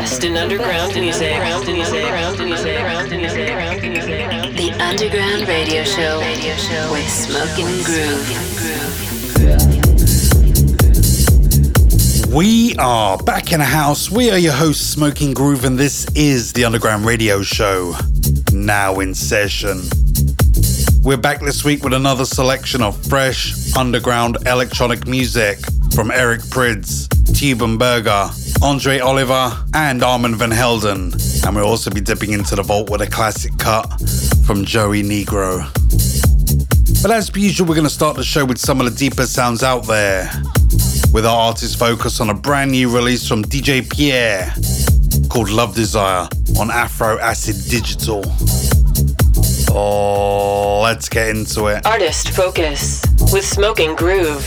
best in underground music. The Underground Radio Show with Smoking Groove. We are back in the house. We are your host, Smoking Groove, and this is the Underground Radio Show. Now in session. We're back this week with another selection of fresh underground electronic music from Eric Prydz, Tube & Berger, Andrea Oliva, and Armand Van Helden. And we'll also be dipping into the vault with a classic cut from Joey Negro. But as per usual, we're going to start the show with some of the deeper sounds out there, with our artist focus on a brand new release from DJ Pierre called Love Desire on Afro Acid Digital. Oh, let's get into it. Artist Focus with Smoking Groove.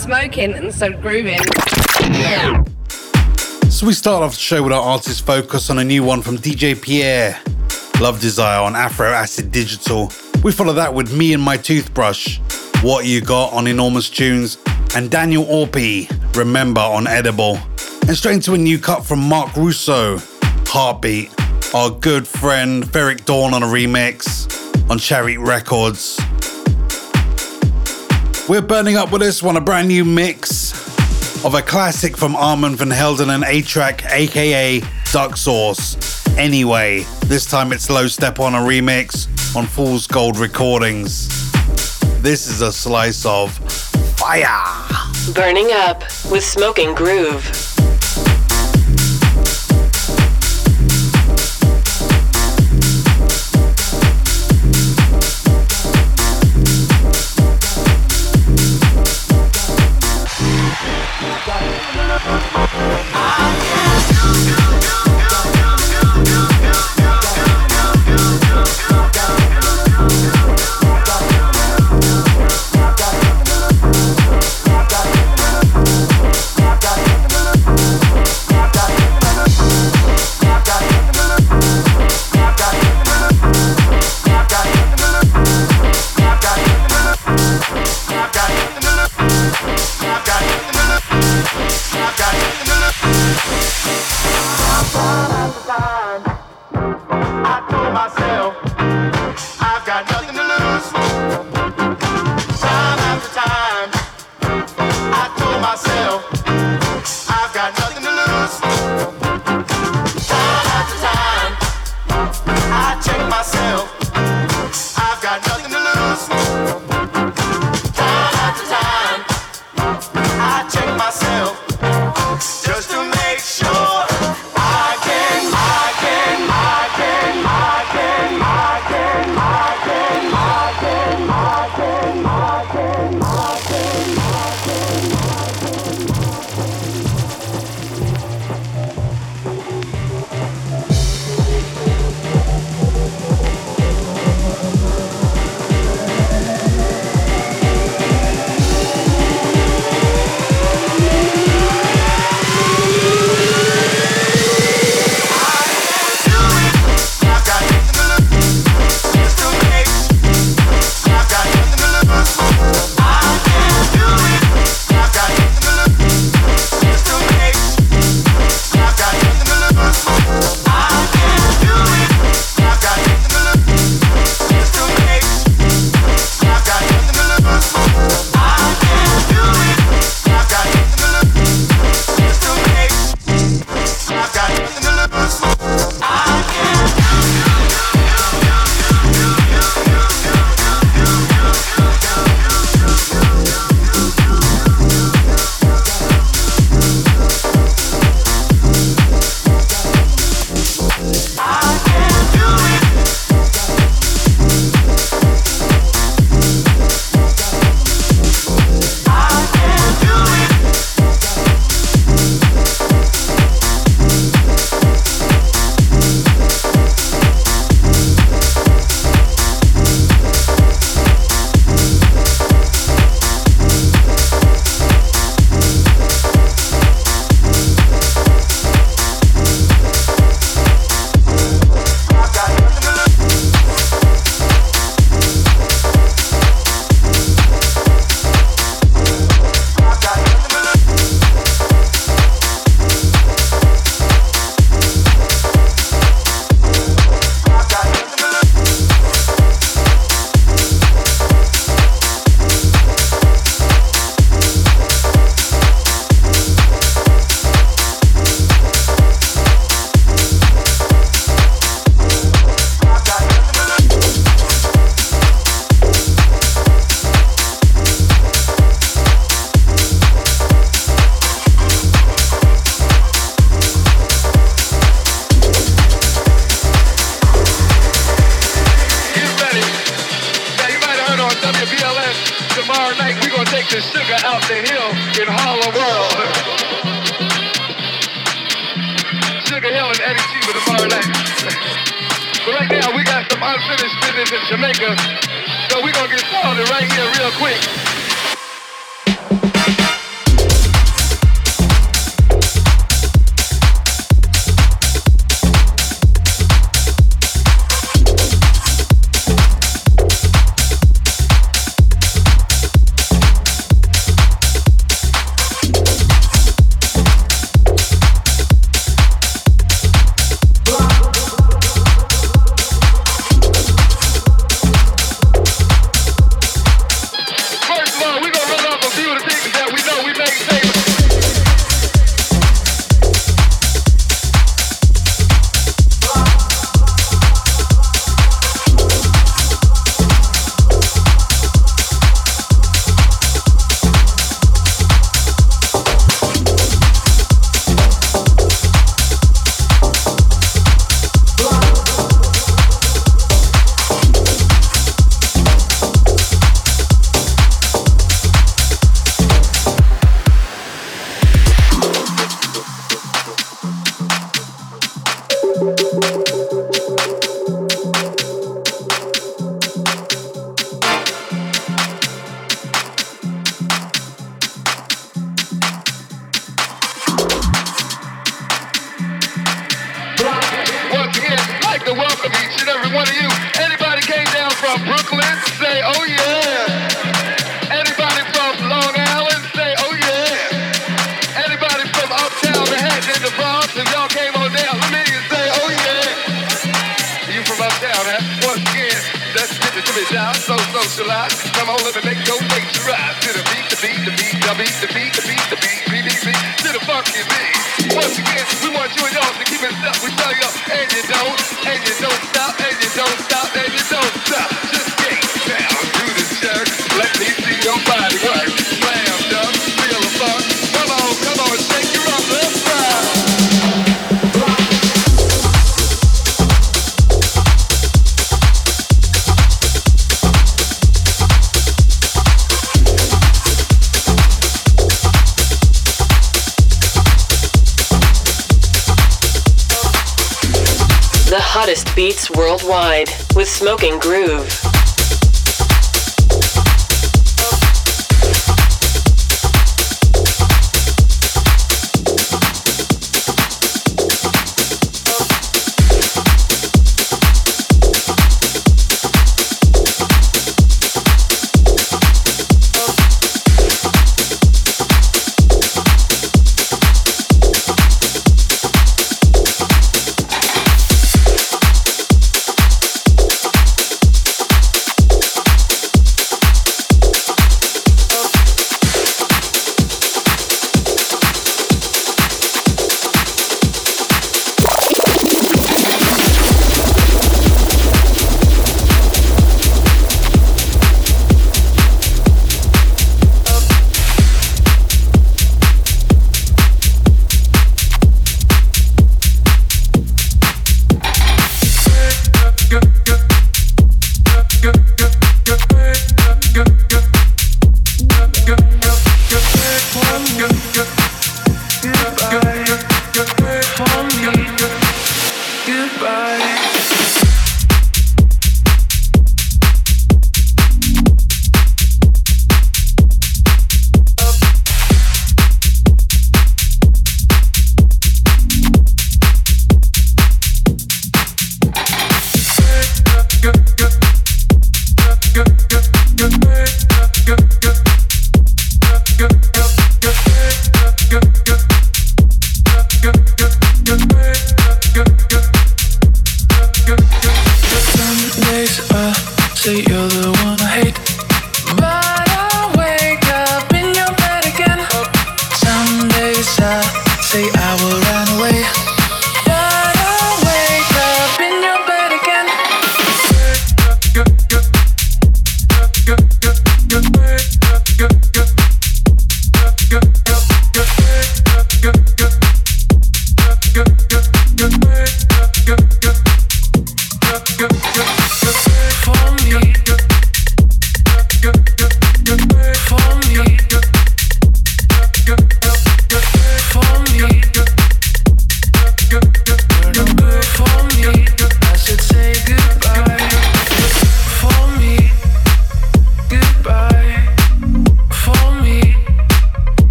Smoking and so grooving. So we start off the show with our artist focus on a new one from DJ Pierre, Love Desire on Afro Acid Digital. We follow that with Me and My Toothbrush, What You Got on Enormous Tunes, and Daniel Orpy, Remember on Edible. And straight into a new cut from Mark Russo, Heartbeat, our good friend Ferreck Dawn on a remix on Chariot Records. We're burning up with this one, a brand new mix of a classic from Armand van Helden and A-Trak, aka Duck Sauce. Anyway, this time it's Low Step on a remix on Fool's Gold Recordings. This is a slice of fire. Burning up with Smoking Groove.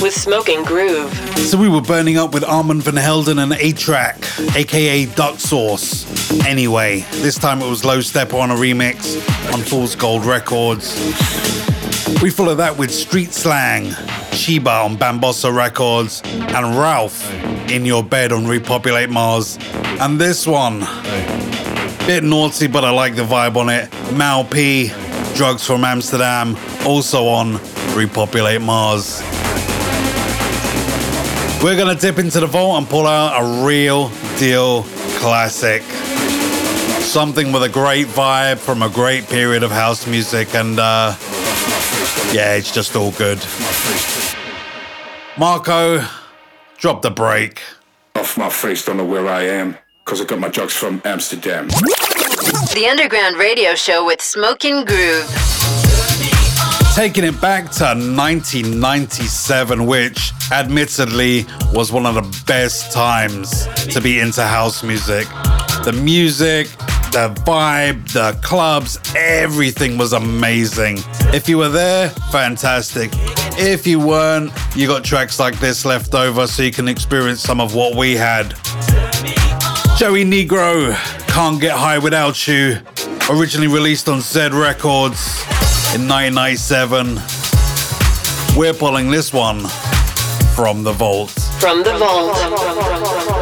with Smoking Groove. So we were burning up with Armand van Helden and A-Trak, aka Duck Sauce. Anyway, this time it was Lowsteppa on a remix on Fool's Gold Records. We follow that with Street Slang, Sheba on Bambossa Records, and Ralph in Your Bed on Repopulate Mars. And this one, bit naughty, but I like the vibe on it. Mal P, Drugs from Amsterdam, also on Repopulate Mars. We're gonna dip into the vault and pull out a real deal classic. Something with a great vibe from a great period of house music, and uh, yeah, it's just all good. Marco, drop the break. Off my face, don't know where I am, cause I got my drugs from Amsterdam. The Underground Radio Show with Smoking Groove. Taking it back to 1997, which admittedly was one of the best times to be into house music. The music, the vibe, the clubs, everything was amazing. If you were there, fantastic. If you weren't, you got tracks like this left over so you can experience some of what we had. Joey Negro, Can't Get High Without You, originally released on Zed Records in 1997. We're pulling this one from the vault. From the vault.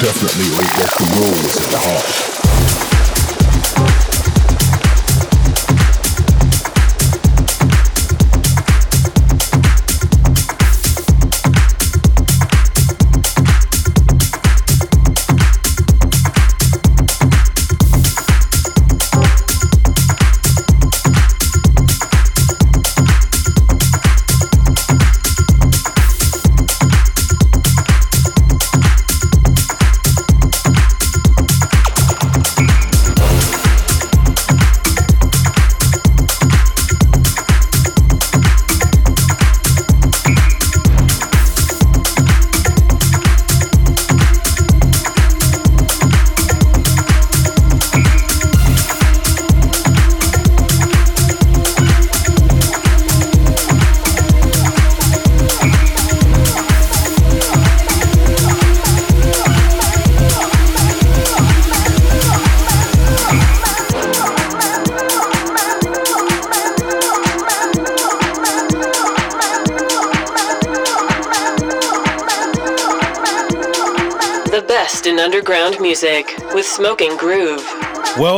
Music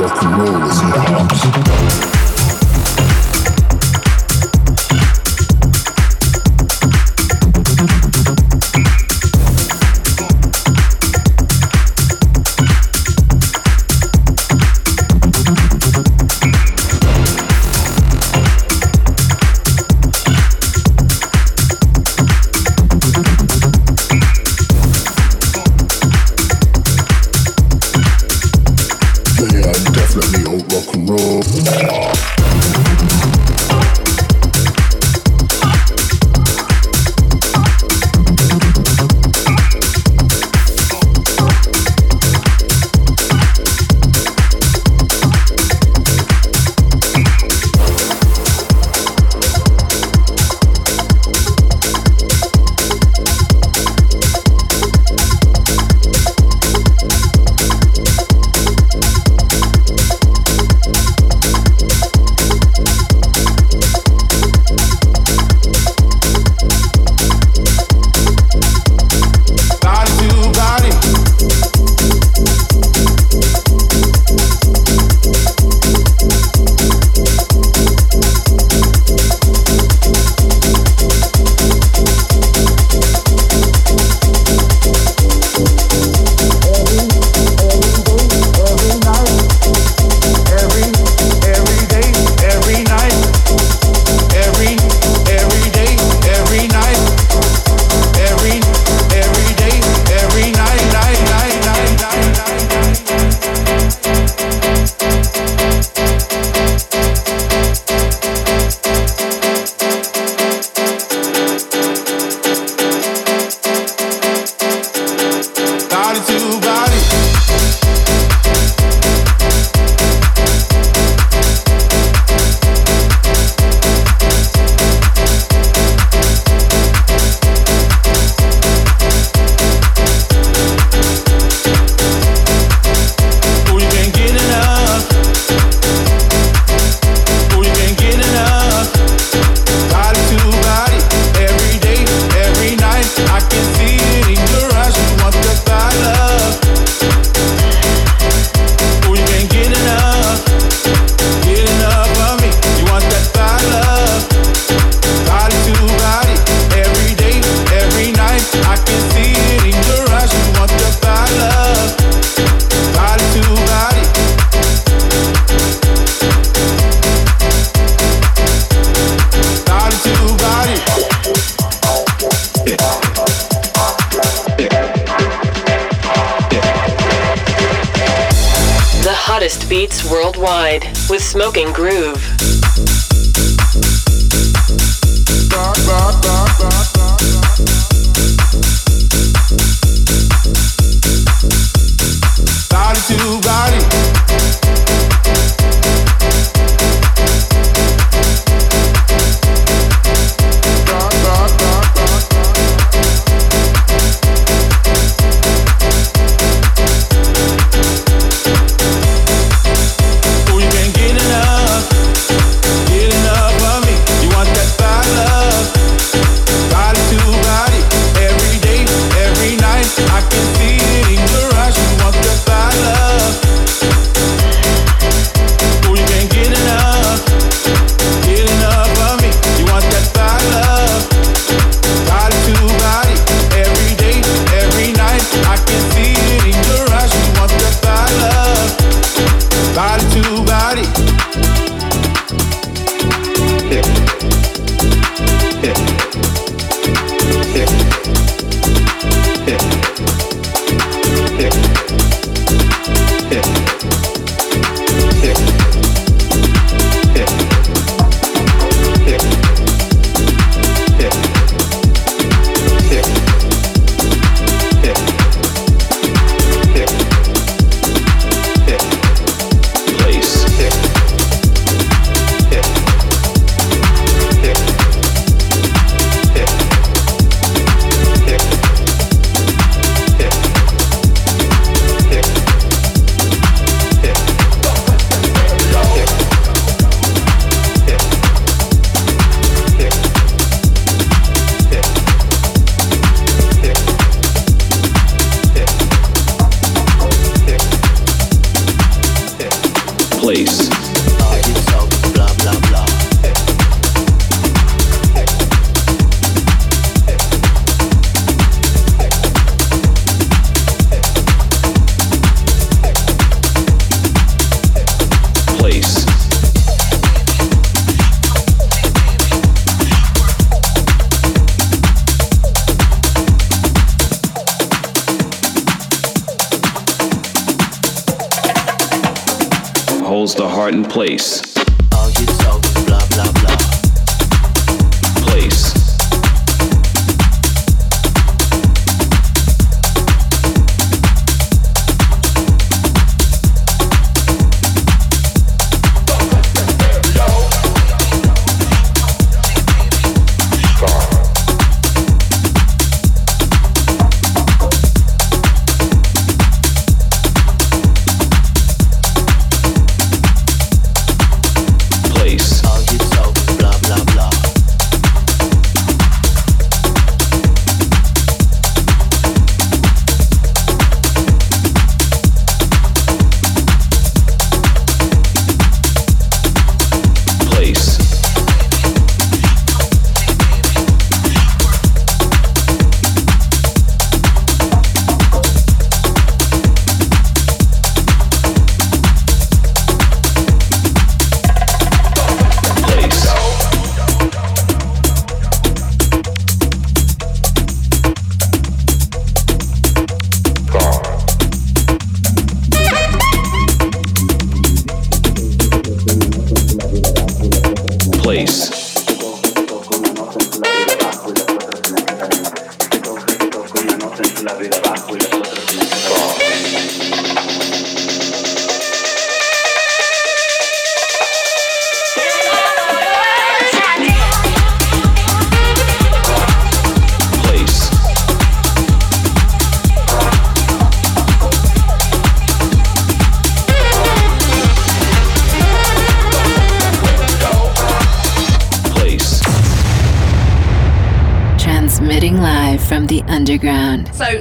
Rock and roll is in the house. Place.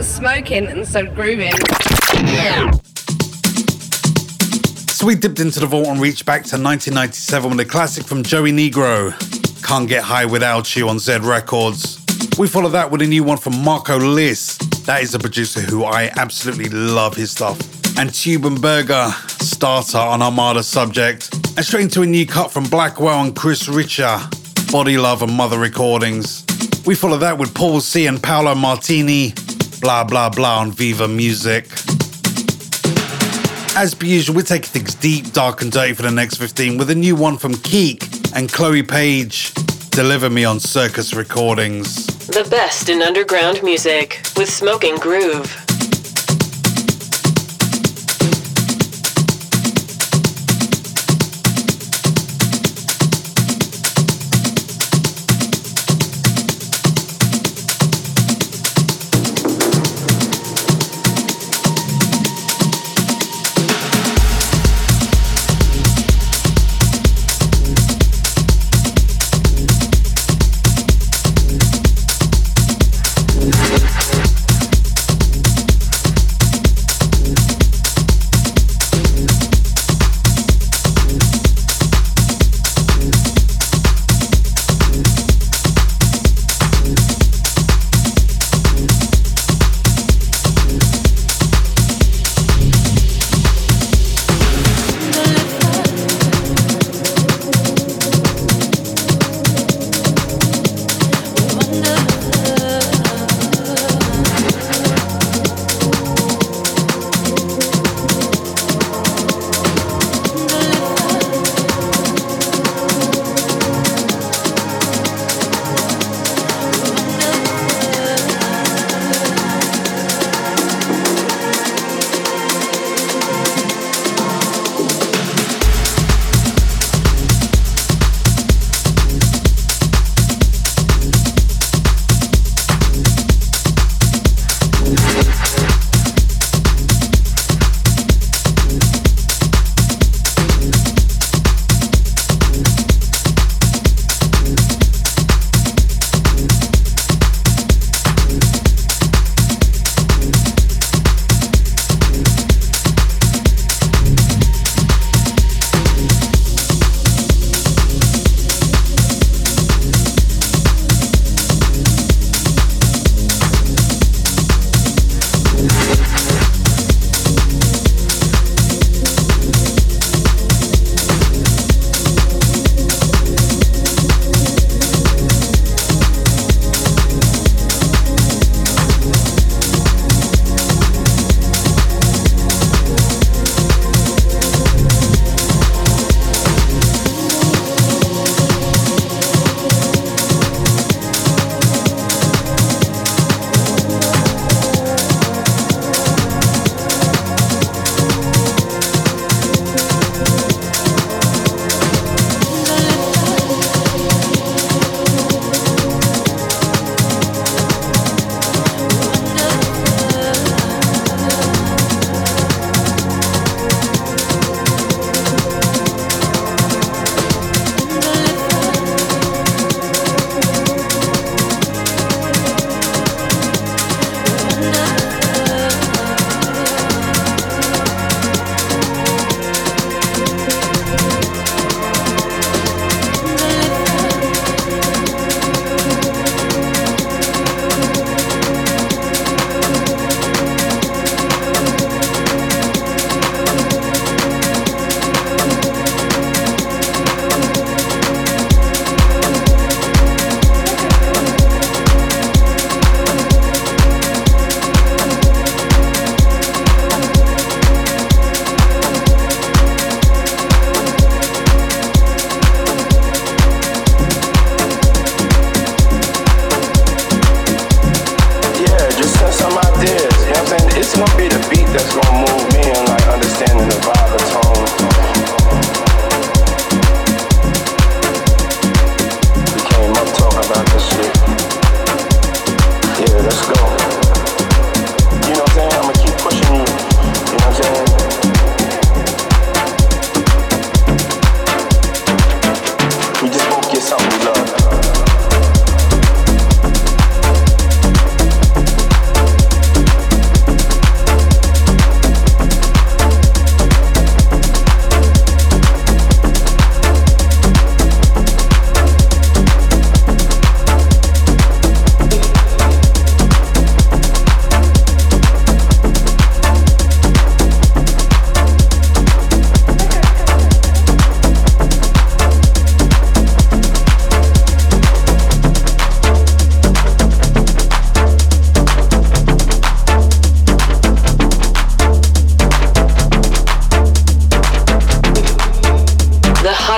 Smoking and so grooving. So we dipped into the vault and reached back to 1997 with a classic from Joey Negro, Can't Get High Without You on Zed Records. We follow that with a new one from Marco Lys. That is a producer who I absolutely love his stuff. And Tube and Berger, starter on Armada Subjekt. And straight into a new cut from Blackwell and Chris Richer, Body Love and Mother Recordings. We follow that with Paul C and Paolo Martini, blah blah blah on Viva Music. As per usual, we're taking things deep, dark, and dirty for the next 15 with a new one from Keek and Chloe Page. Deliver Me on Circus Recordings. The best in underground music with Smoking Groove.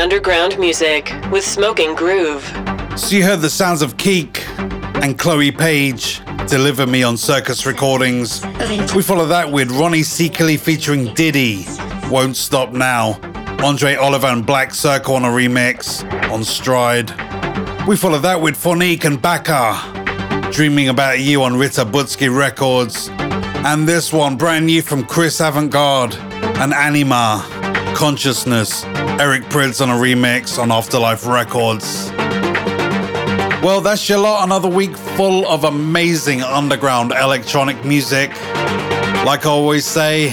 Underground music with Smoking Groove. So you heard the sounds of Keek and Chloe Page deliver me on Circus Recordings. We follow that with Ronnie Seekely featuring Diddy, Won't Stop Now. Andrea Oliva and Black Circle on a remix on Stride. We follow that with Phonique and Baka, Dreaming About You on Rita Butsky Records. And this one, brand new from Chris Avantgarde and Anyma, Consciousness. Eric Prydz on a remix on Afterlife Records. Well, that's your lot. Another week full of amazing underground electronic music. Like I always say,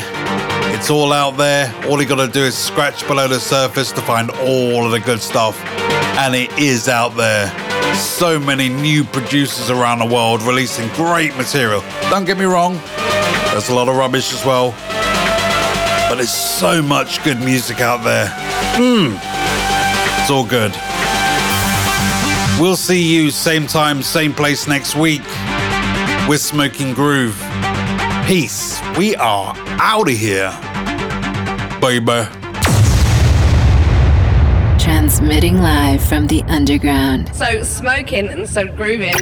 it's all out there. All you gotta do is scratch below the surface to find all of the good stuff. And it is out there. So many new producers around the world releasing great material. Don't get me wrong, there's a lot of rubbish as well. But there's so much good music out there. Mmm. It's all good. We'll see you same time, same place next week with Smoking Groove. Peace. We are out of here. Baby. Transmitting live from the underground. So smoking and so grooving.